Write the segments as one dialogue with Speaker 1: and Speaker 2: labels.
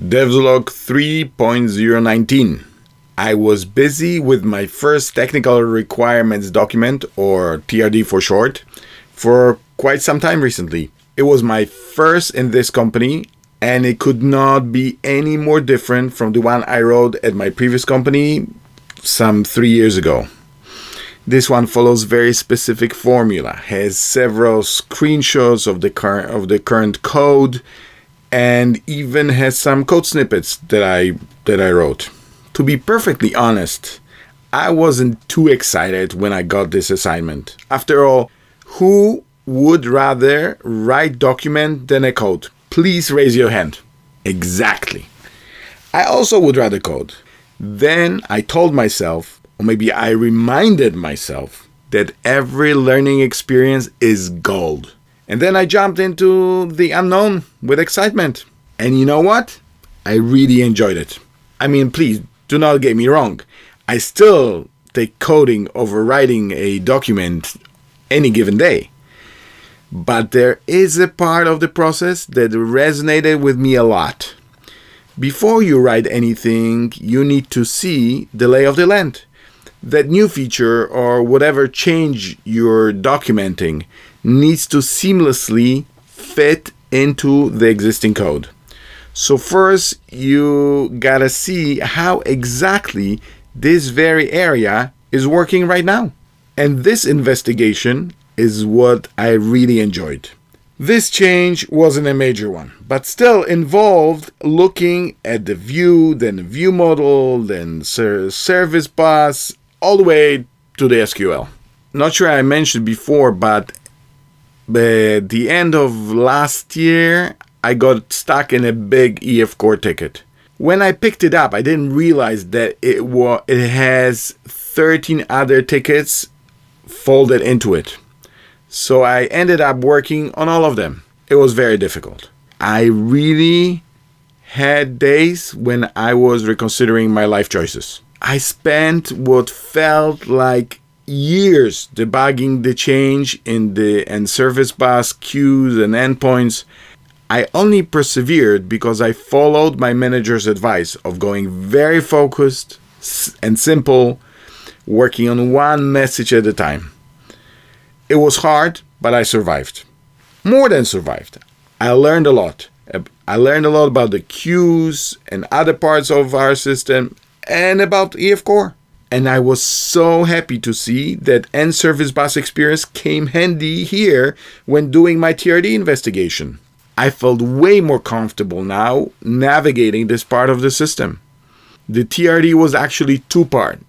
Speaker 1: Devlog 3.019. I was busy with my first technical requirements document, or TRD for short, for quite some time recently. It was my first in this company, and it could not be any more different from the one I wrote at my previous company some three years ago. This one follows very specific formula, has several screenshots of the current of the current code, and even has some code snippets that I that I wrote. To be perfectly honest, I wasn't too excited when I got this assignment. After all, who would rather write document than a code? Please raise your hand. Exactly. I also would rather code. Then I told myself, or maybe I reminded myself, that every learning experience is gold. And then I jumped into the unknown with excitement. And you know what? I really enjoyed it. I mean, please do not get me wrong. I still take coding over writing a document any given day. But there is a part of the process that resonated with me a lot. Before you write anything, you need to see the lay of the land. That new feature or whatever change you're documenting needs to seamlessly fit into the existing code. So first you gotta see how exactly this very area is working right now. And this investigation is what I really enjoyed. This change wasn't a major one, but still involved looking at the view, then the view model, then service bus, all the way to the SQL. Not sure I mentioned before, but but the end of last year, I got stuck in a big EF core ticket. When I picked it up, I didn't realize that it was it has 13 other tickets folded into it. So I ended up working on all of them. It was very difficult. I really had days when I was reconsidering my life choices. I spent what felt like years debugging the change in the NServiceBus queues and endpoints. I only persevered because I followed my manager's advice of going very focused and simple, working on one message at a time. It was hard, but I survived. More than survived. I learned a lot. I learned a lot about the queues and other parts of our system and about EF Core. And I was so happy to see that NServiceBus experience came handy here when doing my TRD investigation. I felt way more comfortable now navigating this part of the system. The TRD was actually two part.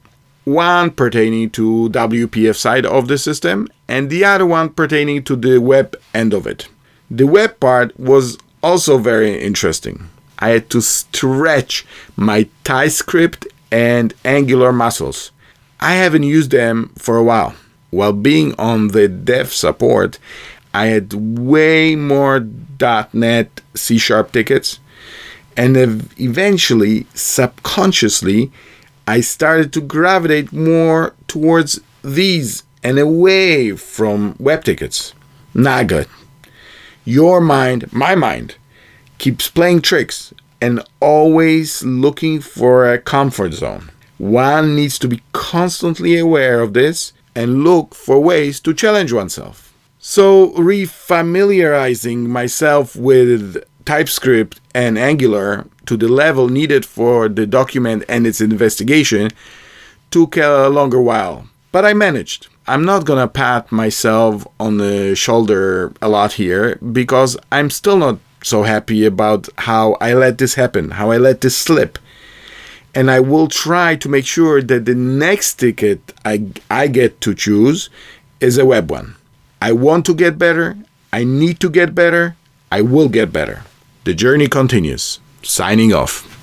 Speaker 1: One pertaining to WPF side of the system and the other one pertaining to the web end of it. The web part was also very interesting. I had to stretch my TypeScript and Angular muscles. I haven't used them for a while. While being on the dev support, I had way more .NET C Sharp tickets, and eventually, subconsciously, I started to gravitate more towards these and away from web tickets. Not good. Your mind, my mind, keeps playing tricks and always looking for a comfort zone. One needs to be constantly aware of this and look for ways to challenge oneself. So, refamiliarizing myself with TypeScript and Angular to the level needed for the document and its investigation took a longer while, but I managed. I'm not gonna pat myself on the shoulder a lot here because I'm still not so happy about how I let this happen, how I let this slip. And I will try to make sure that the next ticket I, I get to choose is a web one. I want to get better. I need to get better. I will get better. The journey continues. Signing off.